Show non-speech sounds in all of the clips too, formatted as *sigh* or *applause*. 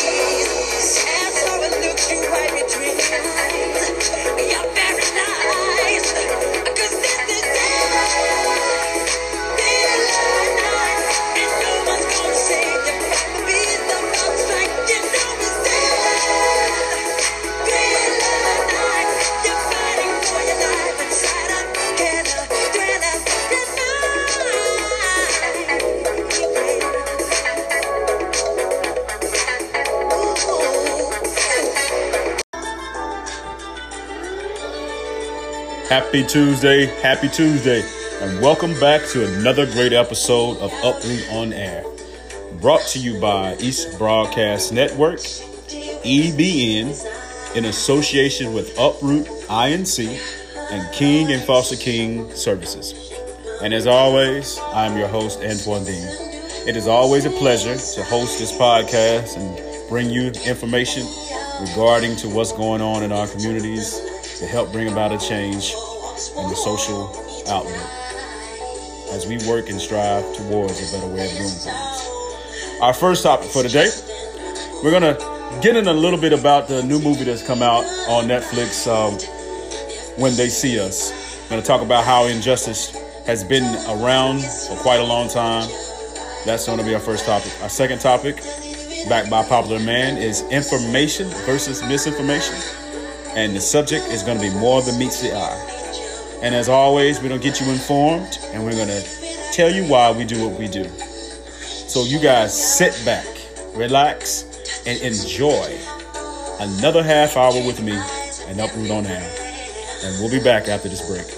dreams. As I looks you right between the. Happy Tuesday, happy Tuesday, and welcome back to another great episode of Uproot on Air. Brought to you by East Broadcast Network, EBN, in association with Uproot INC and King and Foster King Services. And as always, I'm your host, Antoine Dean. It is always a pleasure to host this podcast and bring you information regarding to what's going on in our communities to help bring about a change in the social outlook as we work and strive towards a better way of doing things. Our first topic for today, we're going to get in a little bit about the new movie that's come out on Netflix, um, When They See Us. We're going to talk about how injustice has been around for quite a long time. That's going to be our first topic. Our second topic, backed by popular man, is information versus misinformation and the subject is going to be more than meets the eye. And as always, we're going to get you informed and we're going to tell you why we do what we do. So you guys sit back, relax, and enjoy another half hour with me and Uproot on Air. And we'll be back after this break.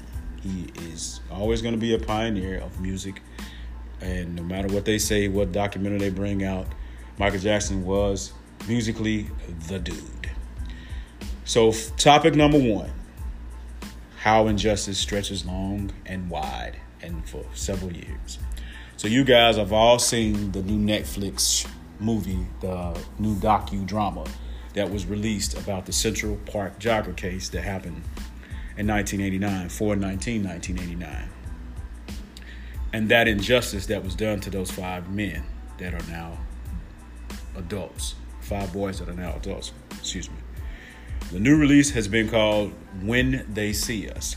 He is always going to be a pioneer of music, and no matter what they say, what documentary they bring out, Michael Jackson was musically the dude. So, topic number one how injustice stretches long and wide and for several years. So, you guys have all seen the new Netflix movie, the new docudrama that was released about the Central Park jogger case that happened in 1989, 419, 1989. And that injustice that was done to those five men that are now adults, five boys that are now adults, excuse me. The new release has been called When They See Us,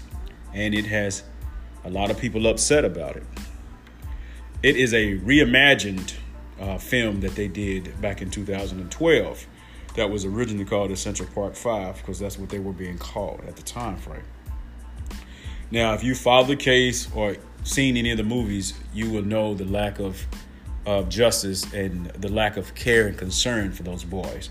and it has a lot of people upset about it. It is a reimagined uh, film that they did back in 2012 that was originally called Central Park Five because that's what they were being called at the time frame. Now, if you follow the case or seen any of the movies, you will know the lack of of justice and the lack of care and concern for those boys.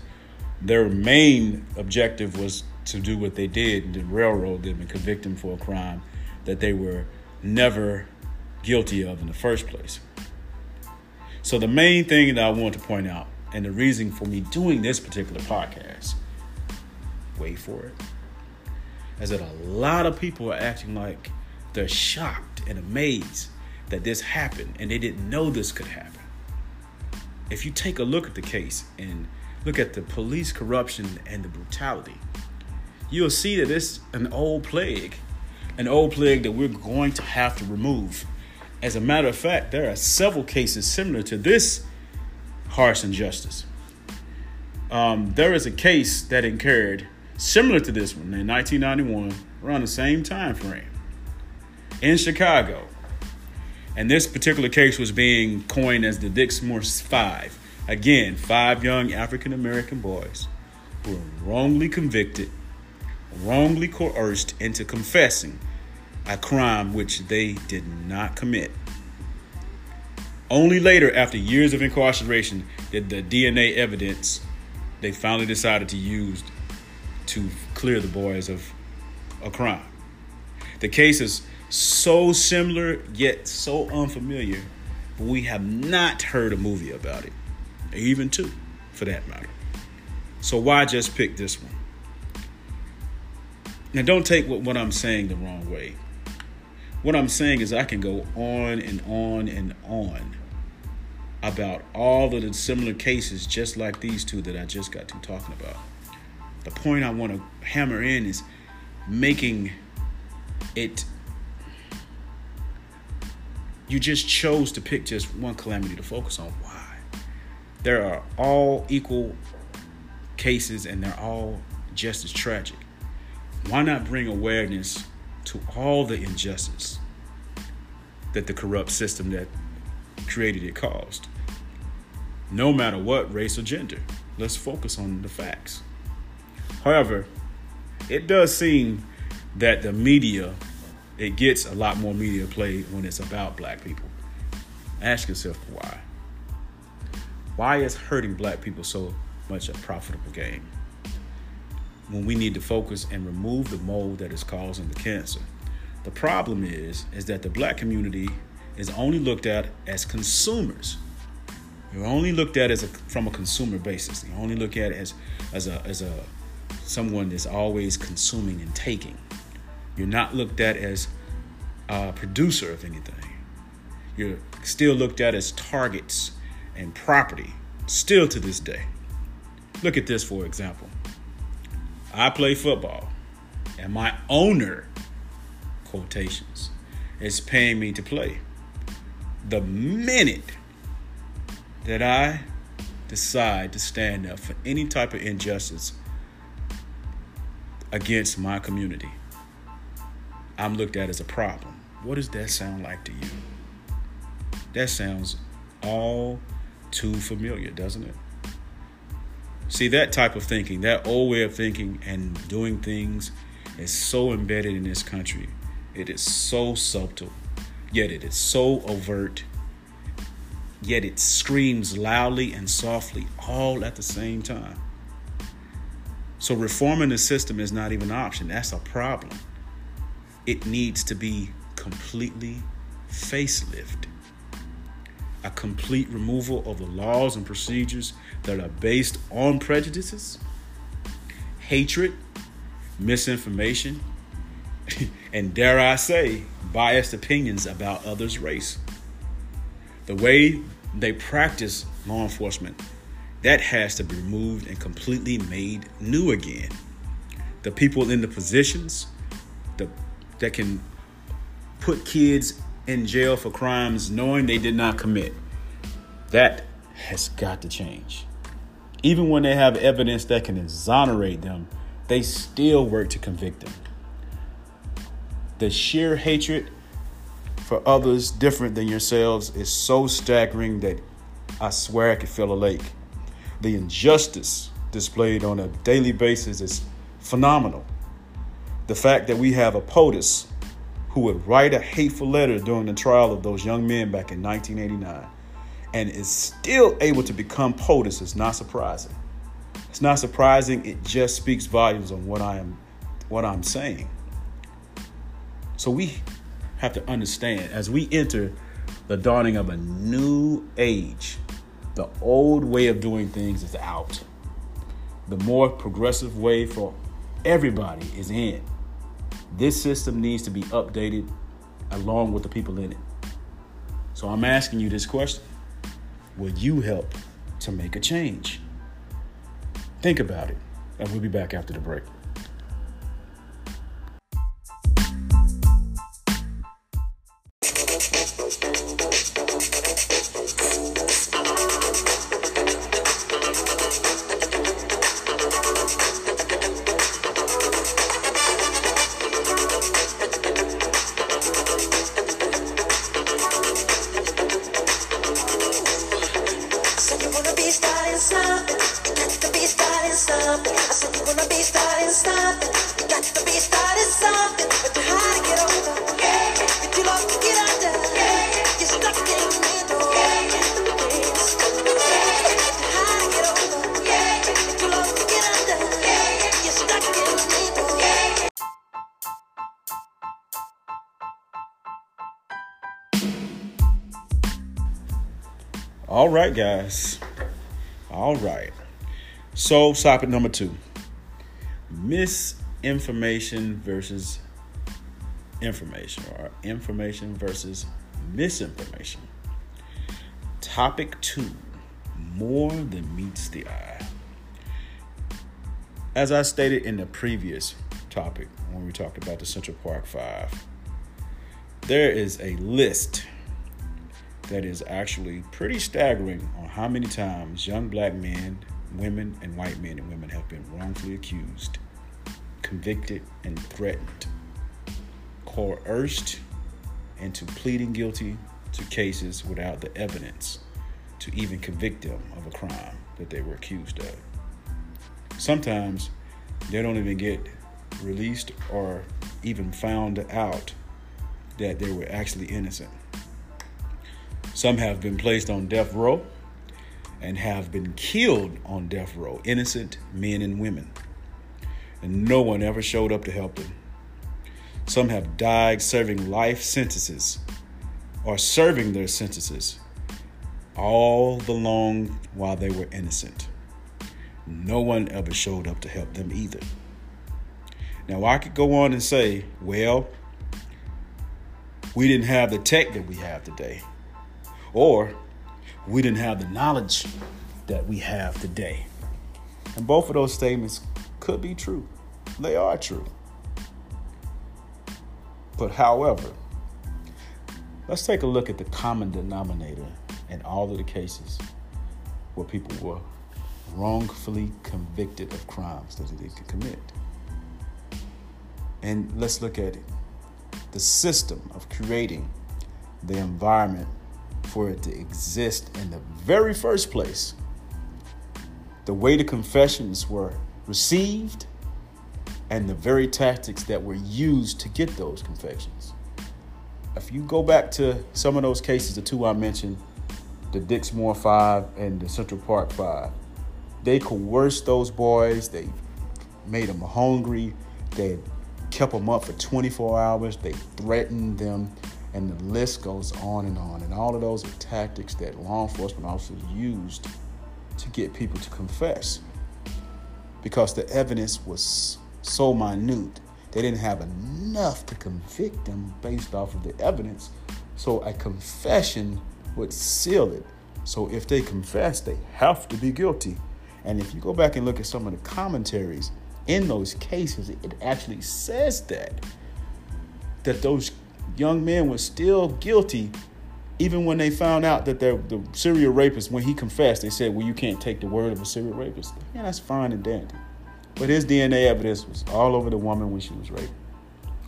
Their main objective was to do what they did and railroad them and convict them for a crime that they were never guilty of in the first place. So the main thing that I want to point out, and the reason for me doing this particular podcast, wait for it, is that a lot of people are acting like they're shocked and amazed that this happened and they didn't know this could happen. If you take a look at the case and look at the police corruption and the brutality, you'll see that it's an old plague, an old plague that we're going to have to remove as a matter of fact, there are several cases similar to this harsh injustice. Um, there is a case that occurred similar to this one in 1991, around the same time frame, in Chicago. And this particular case was being coined as the Dixmoor Five. Again, five young African American boys who were wrongly convicted, wrongly coerced into confessing a crime which they did not commit. Only later, after years of incarceration, did the DNA evidence they finally decided to use to clear the boys of a crime. The case is so similar yet so unfamiliar, but we have not heard a movie about it, even two, for that matter. So why just pick this one? Now, don't take what, what I'm saying the wrong way. What I'm saying is, I can go on and on and on about all of the similar cases just like these two that I just got to talking about. The point I want to hammer in is making it you just chose to pick just one calamity to focus on. Why? There are all equal cases and they're all just as tragic. Why not bring awareness to all the injustice that the corrupt system that created it caused? No matter what race or gender, let's focus on the facts. However, it does seem that the media it gets a lot more media play when it's about black people. Ask yourself why. Why is hurting black people so much a profitable game? When we need to focus and remove the mold that is causing the cancer. The problem is, is that the black community is only looked at as consumers. You're only looked at as a, from a consumer basis. You only look at it as, as a as a someone that's always consuming and taking. You're not looked at as a producer of anything. You're still looked at as targets and property, still to this day. Look at this, for example. I play football, and my owner, quotations, is paying me to play. The minute that I decide to stand up for any type of injustice against my community, I'm looked at as a problem. What does that sound like to you? That sounds all too familiar, doesn't it? See, that type of thinking, that old way of thinking and doing things is so embedded in this country. It is so subtle, yet it is so overt, yet it screams loudly and softly all at the same time. So, reforming the system is not even an option. That's a problem it needs to be completely facelift. A complete removal of the laws and procedures that are based on prejudices, hatred, misinformation, *laughs* and dare I say, biased opinions about others' race. The way they practice law enforcement, that has to be removed and completely made new again. The people in the positions, the that can put kids in jail for crimes knowing they did not commit. That has got to change. Even when they have evidence that can exonerate them, they still work to convict them. The sheer hatred for others different than yourselves is so staggering that I swear I could fill a lake. The injustice displayed on a daily basis is phenomenal the fact that we have a POTUS who would write a hateful letter during the trial of those young men back in 1989 and is still able to become POTUS is not surprising. It's not surprising, it just speaks volumes on what I am what I'm saying. So we have to understand as we enter the dawning of a new age, the old way of doing things is out. The more progressive way for everybody is in. This system needs to be updated along with the people in it. So I'm asking you this question Will you help to make a change? Think about it, and we'll be back after the break. All right, guys. All right. So, topic number two misinformation versus information, or information versus misinformation. Topic two more than meets the eye. As I stated in the previous topic when we talked about the Central Park Five, there is a list that is actually pretty staggering on how many times young black men, women, and white men and women have been wrongfully accused, convicted, and threatened, coerced into pleading guilty to cases without the evidence to even convict them of a crime that they were accused of. Sometimes they don't even get released or even found out that they were actually innocent. Some have been placed on death row and have been killed on death row, innocent men and women. And no one ever showed up to help them. Some have died serving life sentences or serving their sentences all the long while they were innocent. No one ever showed up to help them either. Now, I could go on and say, well, we didn't have the tech that we have today or we didn't have the knowledge that we have today. And both of those statements could be true. They are true. But however, let's take a look at the common denominator in all of the cases where people were wrongfully convicted of crimes that they could commit. And let's look at it. The system of creating the environment for it to exist in the very first place. The way the confessions were received and the very tactics that were used to get those confessions. If you go back to some of those cases, the two I mentioned, the Dixmoor Five and the Central Park Five, they coerced those boys, they made them hungry, they kept them up for 24 hours, they threatened them, and the list goes on and on. And all of those are tactics that law enforcement officers used to get people to confess because the evidence was so minute. They didn't have enough to convict them based off of the evidence. So a confession would seal it. So if they confess, they have to be guilty. And if you go back and look at some of the commentaries in those cases, it actually says that that those young men were still guilty even when they found out that the serial rapist, when he confessed, they said, well, you can't take the word of a serial rapist. Yeah, that's fine and dandy. But his DNA evidence was all over the woman when she was raped.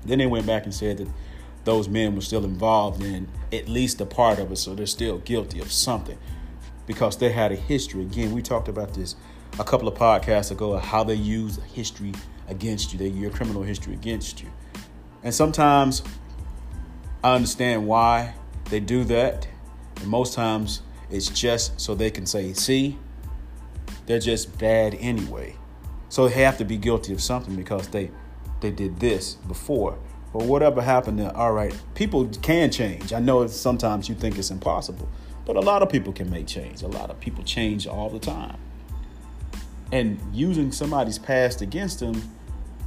Then they went back and said that those men were still involved in at least a part of it, so they're still guilty of something because they had a history. Again, we talked about this a couple of podcasts ago of how they use history against you, they your criminal history against you. And sometimes I understand why they do that. And most times it's just so they can say, see, they're just bad anyway. So they have to be guilty of something because they they did this before. But whatever happened to all right, people can change. I know sometimes you think it's impossible, but a lot of people can make change. A lot of people change all the time. And using somebody's past against them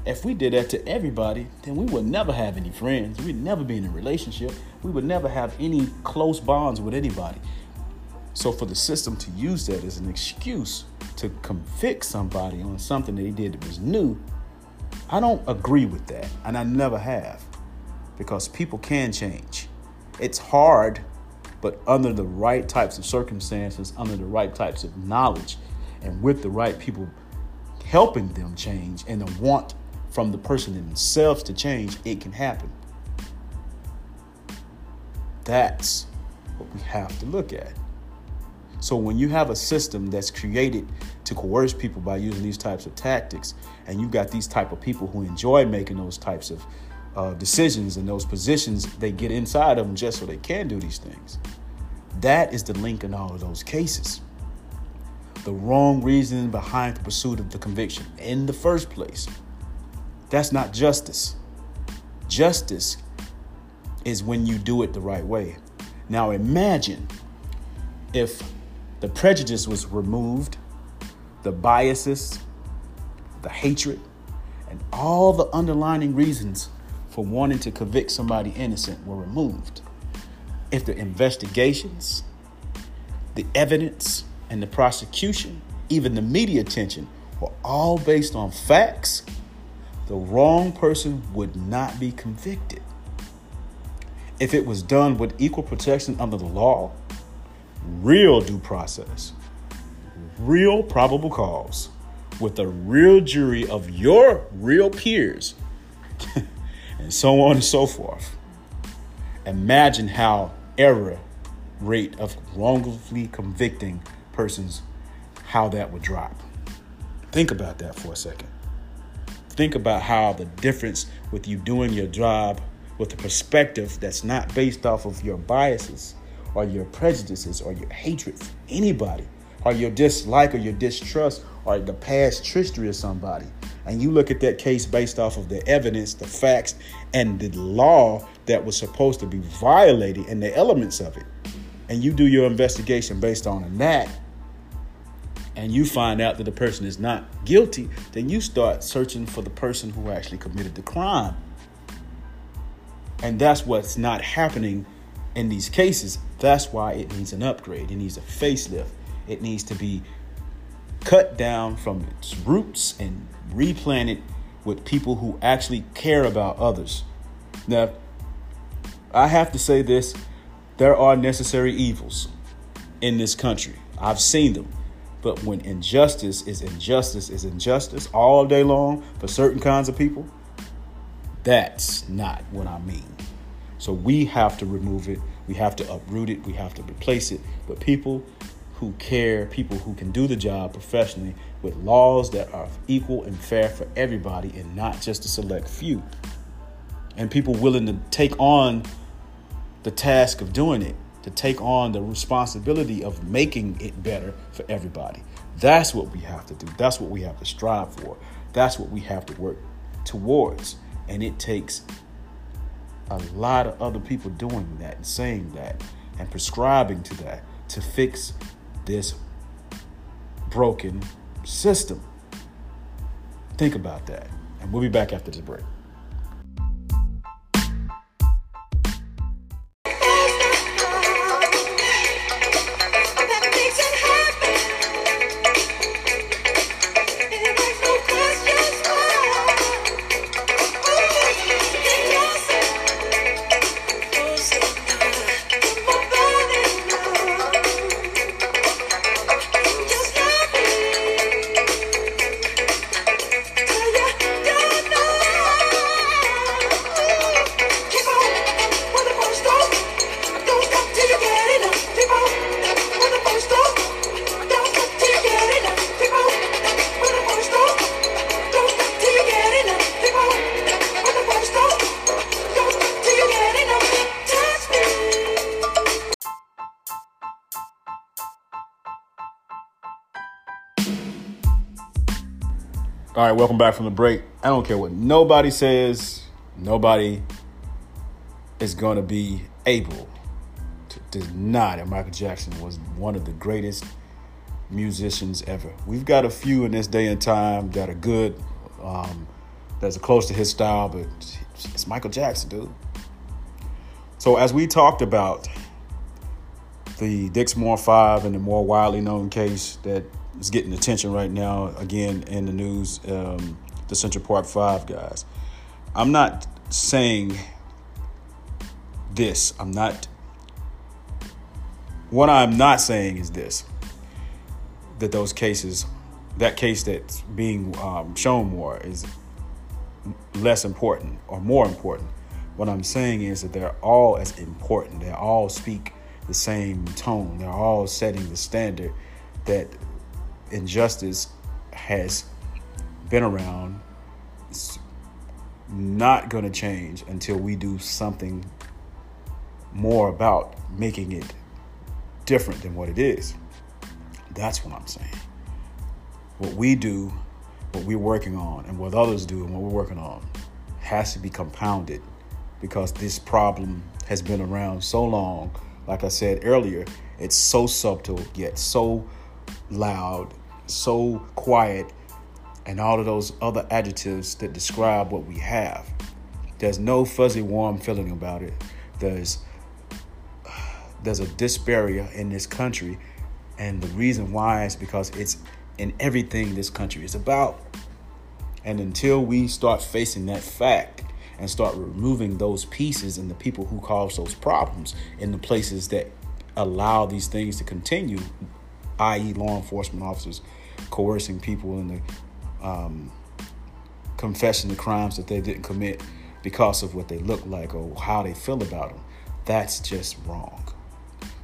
if we did that to everybody, then we would never have any friends. We'd never be in a relationship. We would never have any close bonds with anybody. So for the system to use that as an excuse to convict somebody on something that he did that was new, I don't agree with that. And I never have. Because people can change. It's hard, but under the right types of circumstances, under the right types of knowledge, and with the right people helping them change and the want from the person themselves to change, it can happen. That's what we have to look at. So when you have a system that's created to coerce people by using these types of tactics, and you got these type of people who enjoy making those types of uh, decisions and those positions, they get inside of them just so they can do these things. That is the link in all of those cases. The wrong reason behind the pursuit of the conviction in the first place. That's not justice. Justice is when you do it the right way. Now imagine if the prejudice was removed, the biases, the hatred, and all the underlining reasons for wanting to convict somebody innocent were removed. If the investigations, the evidence, and the prosecution, even the media attention, were all based on facts, the wrong person would not be convicted. If it was done with equal protection under the law, real due process, real probable cause, with a real jury of your real peers, *laughs* and so on and so forth. Imagine how error rate of wrongfully convicting persons, how that would drop. Think about that for a second. Think about how the difference with you doing your job with a perspective that's not based off of your biases or your prejudices or your hatred for anybody or your dislike or your distrust or the past history of somebody. And you look at that case based off of the evidence, the facts, and the law that was supposed to be violated and the elements of it. And you do your investigation based on that, and you find out that the person is not guilty, then you start searching for the person who actually committed the crime. And that's what's not happening in these cases. That's why it needs an upgrade. It needs a facelift. It needs to be cut down from its roots and replanted with people who actually care about others. Now, I have to say this there are necessary evils in this country. I've seen them. But when injustice is injustice is injustice all day long for certain kinds of people, that's not what I mean. So we have to remove it. We have to uproot it. We have to replace it. But people who care, people who can do the job professionally with laws that are equal and fair for everybody and not just a select few. And people willing to take on the task of doing it, to take on the responsibility of making it better for everybody. That's what we have to do. That's what we have to strive for. That's what we have to work towards. And it takes a lot of other people doing that and saying that and prescribing to that to fix this broken system. Think about that. And we'll be back after this break. Welcome back from the break. I don't care what nobody says, nobody is going to be able to deny that Michael Jackson was one of the greatest musicians ever. We've got a few in this day and time that are good, um, that's close to his style, but it's Michael Jackson, dude. So, as we talked about the Dixmoor 5 and the more widely known case that is getting attention right now, again, in the news, um, the Central Park Five guys. I'm not saying this. I'm not. What I'm not saying is this that those cases, that case that's being um, shown more is less important or more important. What I'm saying is that they're all as important. They all speak the same tone. They're all setting the standard that injustice has been around. It's not going to change until we do something more about making it different than what it is. That's what I'm saying. What we do, what we're working on, and what others do and what we're working on has to be compounded because this problem has been around so long. Like I said earlier, it's so subtle yet so loud, so quiet, and all of those other adjectives that describe what we have. There's no fuzzy, warm feeling about it. There's there's a disbarrier in this country, and the reason why is because it's in everything this country is about. And until we start facing that fact and start removing those pieces and the people who cause those problems in the places that allow these things to continue, i.e., law enforcement officers coercing people into um, confessing the crimes that they didn't commit because of what they look like or how they feel about them. That's just wrong.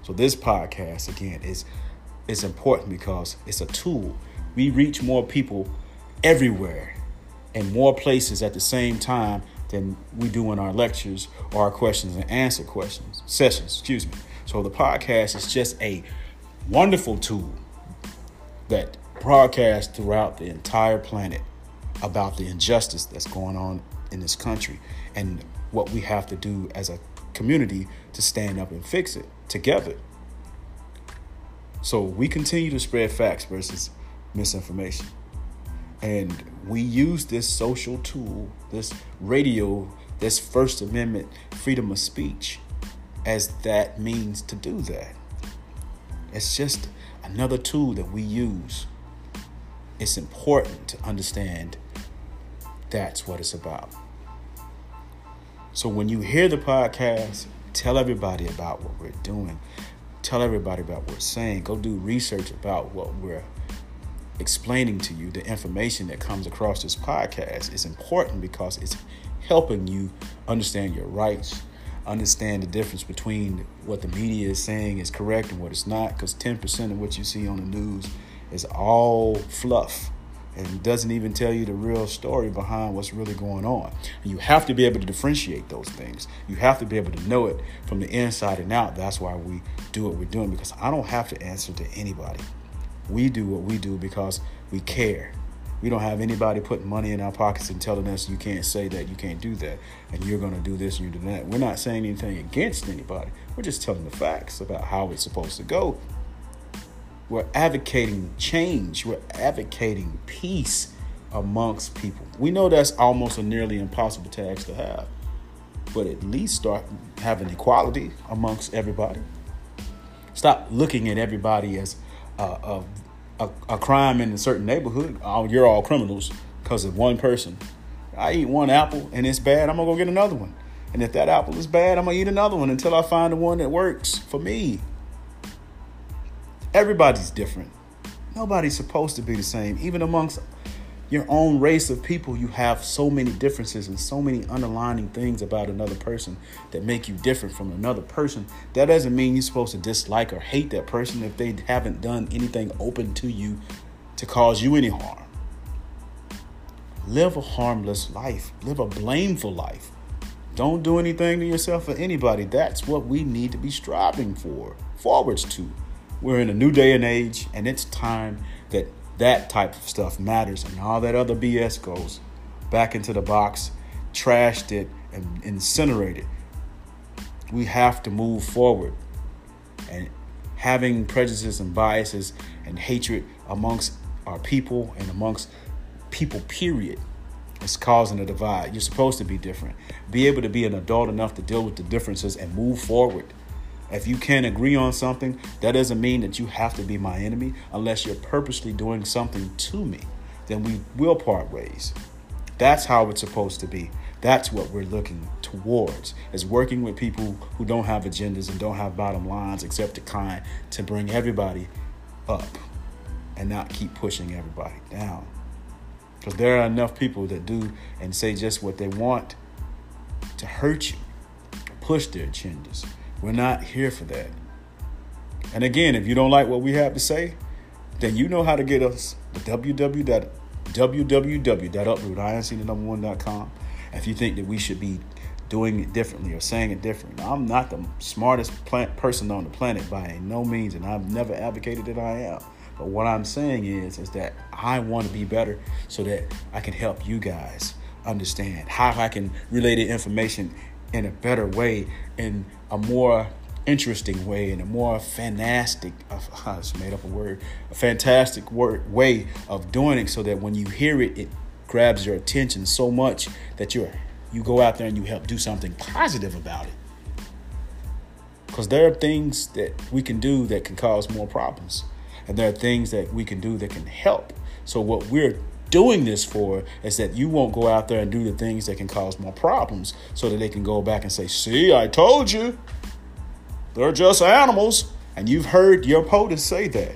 So this podcast again is is important because it's a tool. We reach more people everywhere and more places at the same time than we do in our lectures or our questions and answer questions sessions, excuse me. So the podcast is just a wonderful tool that broadcasts throughout the entire planet about the injustice that's going on in this country and what we have to do as a community to stand up and fix it together. So we continue to spread facts versus misinformation. And we use this social tool, this radio, this First Amendment freedom of speech as that means to do that. It's just another tool that we use. It's important to understand that's what it's about. So when you hear the podcast, tell everybody about what we're doing. Tell everybody about what we're saying. Go do research about what we're explaining to you. The information that comes across this podcast is important because it's helping you understand your rights, understand the difference between what the media is saying is correct and what it's not, because 10% of what you see on the news is all fluff and doesn't even tell you the real story behind what's really going on. And you have to be able to differentiate those things. You have to be able to know it from the inside and out. That's why we do what we're doing because I don't have to answer to anybody. We do what we do because we care. We don't have anybody putting money in our pockets and telling us you can't say that, you can't do that, and you're going to do this and you do that. We're not saying anything against anybody. We're just telling the facts about how it's supposed to go. We're advocating change. We're advocating peace amongst people. We know that's almost a nearly impossible task to have, but at least start having equality amongst everybody. Stop looking at everybody as uh, a, a, a crime in a certain neighborhood. Oh, you're all criminals because of one person. I eat one apple and it's bad. I'm gonna go get another one. And if that apple is bad, I'm gonna eat another one until I find the one that works for me. Everybody's different. Nobody's supposed to be the same. Even amongst your own race of people, you have so many differences and so many underlining things about another person that make you different from another person. That doesn't mean you're supposed to dislike or hate that person if they haven't done anything open to you to cause you any harm. Live a harmless life, live a blameful life. Don't do anything to yourself or anybody. That's what we need to be striving for, forwards to. We're in a new day and age, and it's time that that type of stuff matters and all that other BS goes back into the box, trashed it, and incinerated. We have to move forward. And having prejudices and biases and hatred amongst our people and amongst people, period, is causing a divide. You're supposed to be different. Be able to be an adult enough to deal with the differences and move forward. If you can't agree on something, that doesn't mean that you have to be my enemy unless you're purposely doing something to me. Then we will part ways. That's how it's supposed to be. That's what we're looking towards is working with people who don't have agendas and don't have bottom lines except the kind to bring everybody up and not keep pushing everybody down. Because there are enough people that do and say just what they want to hurt you, push their agendas. We're not here for that. And again, if you don't like what we have to say, then you know how to get us www www.uprootinc.com. If you think that we should be doing it differently or saying it differently, I'm not the smartest plant person on the planet by no means, and I've never advocated that I am. But what I'm saying is, is that I want to be better so that I can help you guys understand how I can relay the information in a better way, in a more interesting way, and a more fantastic, *laughs* I just made up a word, a fantastic word, way of doing it so that when you hear it, it grabs your attention so much that you're you go out there and you help do something positive about it. Because there are things that we can do that can cause more problems. And there are things that we can do that can help. So what we're doing this for is that you won't go out there and do the things that can cause more problems so that they can go back and say, see, I told you. They're just animals. And you've heard your POTUS say that.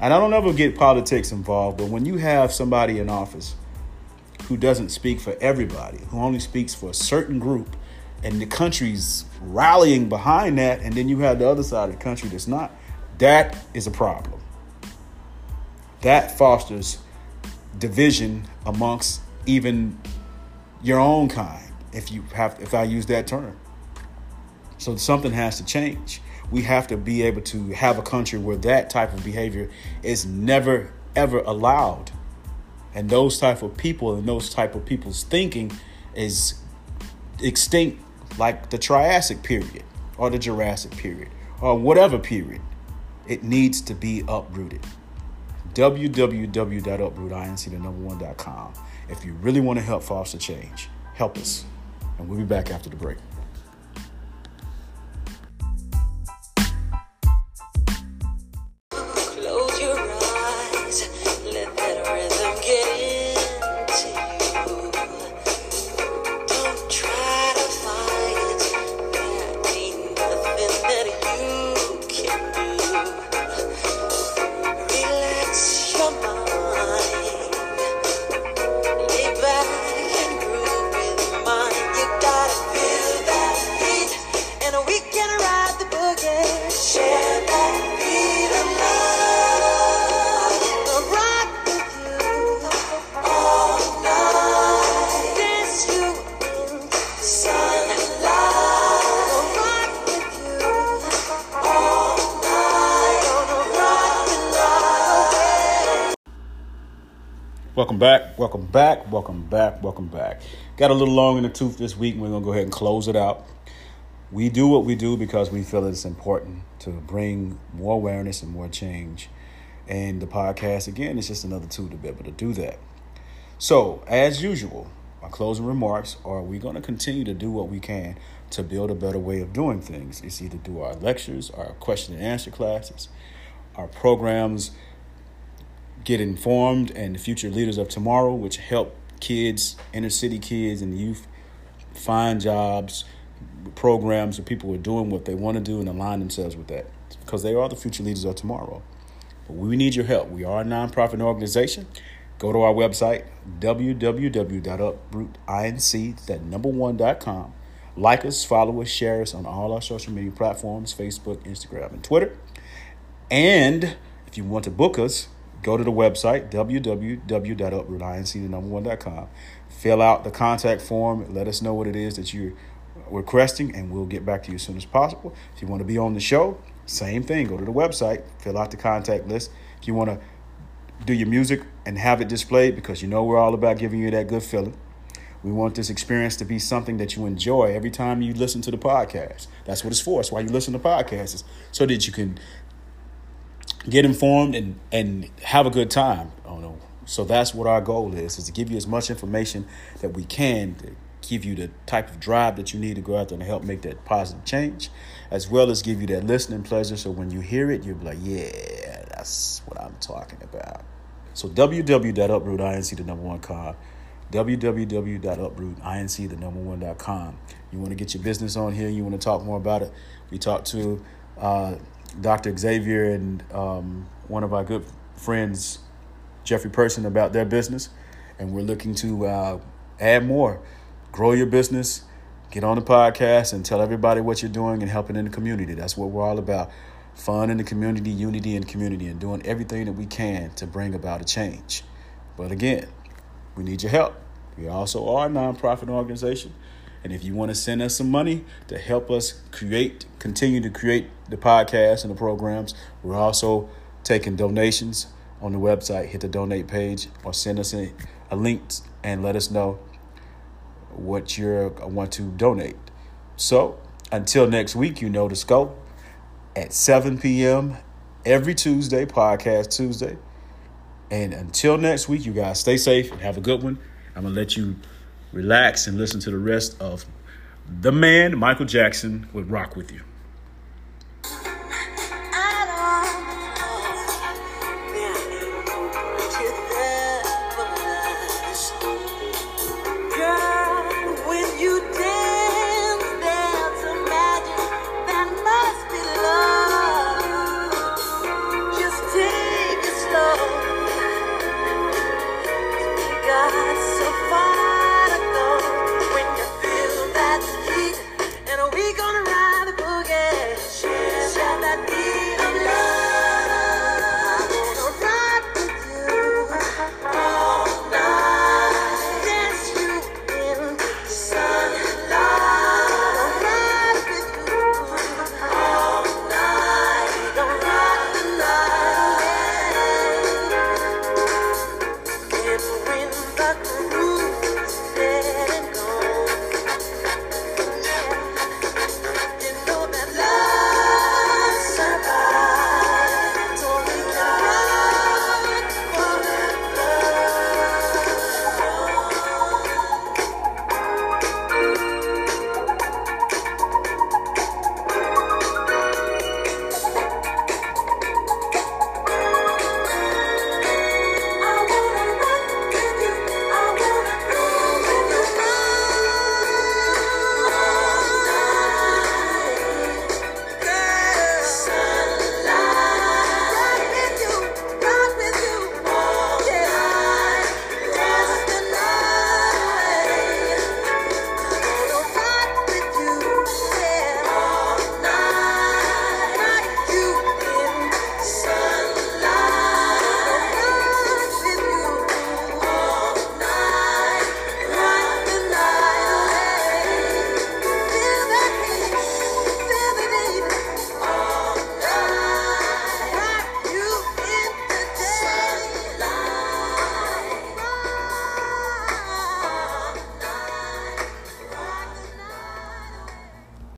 And I don't ever get politics involved, but when you have somebody in office who doesn't speak for everybody, who only speaks for a certain group, and the country's rallying behind that, and then you have the other side of the country that's not, that is a problem. That fosters division amongst even your own kind, if you have if I use that term. So something has to change. We have to be able to have a country where that type of behavior is never ever allowed. And those type of people and those type of people's thinking is extinct like the Triassic period or the Jurassic period or whatever period. It needs to be uprooted. www.uprootinc.com. If you really want to help foster change, help us. And we'll be back after the break. Welcome back, welcome back, welcome back, welcome back. Got a little long in the tooth this week. We're to go ahead and close it out. We do what we do because we feel it's important to bring more awareness and more change. And the podcast, again, is just another tool to be able to do that. So, as usual, my closing remarks are we going to continue to do what we can to build a better way of doing things. It's either through our lectures, our question and answer classes, our programs, get informed and the future leaders of tomorrow, which help kids, inner city kids, and youth find jobs, programs where people are doing what they want to do and align themselves with that because they are the future leaders of tomorrow. But we need your help. We are a nonprofit organization. Go to our website, www.uprootinc, that number one dot com. Like us, follow us, share us on all our social media platforms Facebook, Instagram, and Twitter. And if you want to book us, go to the website, www.uprootinc.com. Fill out the contact form. Let us know what it is that you're requesting, and we'll get back to you as soon as possible. If you want to be on the show, same thing. Go to the website, fill out the contact list. If you want to do your music and have it displayed, because you know we're all about giving you that good feeling. We want this experience to be something that you enjoy every time you listen to the podcast. That's what it's for. That's why you listen to podcasts, so that you can get informed and and have a good time. I don't. So that's what our goal is: is to give you as much information that we can to give you the type of drive that you need to go out there and help make that positive change, as well as give you that listening pleasure. So when you hear it, you'll be like, "Yeah, that's what I'm talking about." So www.uprootinc the number one www.uprootinc the number one dot com. You want to get your business on here? You want to talk more about it? We talked to uh, Dr. Xavier and um, one of our good friends, Jeffrey Person, about their business, and we're looking to uh, add more, grow your business, get on the podcast, and tell everybody what you're doing and helping in the community. That's what we're all about. fun in the community, unity in the community, and doing everything that we can to bring about a change. But again, we need your help. We also are a nonprofit organization. And if you want to send us some money to help us create, continue to create the podcast and the programs, we're also taking donations on the website. Hit the donate page or send us a, a link and let us know what you uh, want to donate. So until next week, you know the scope at 7 p.m. every Tuesday, podcast Tuesday. And until next week, you guys stay safe and have a good one. I'm going to let you relax and listen to the rest of the man, Michael Jackson, would rock with you.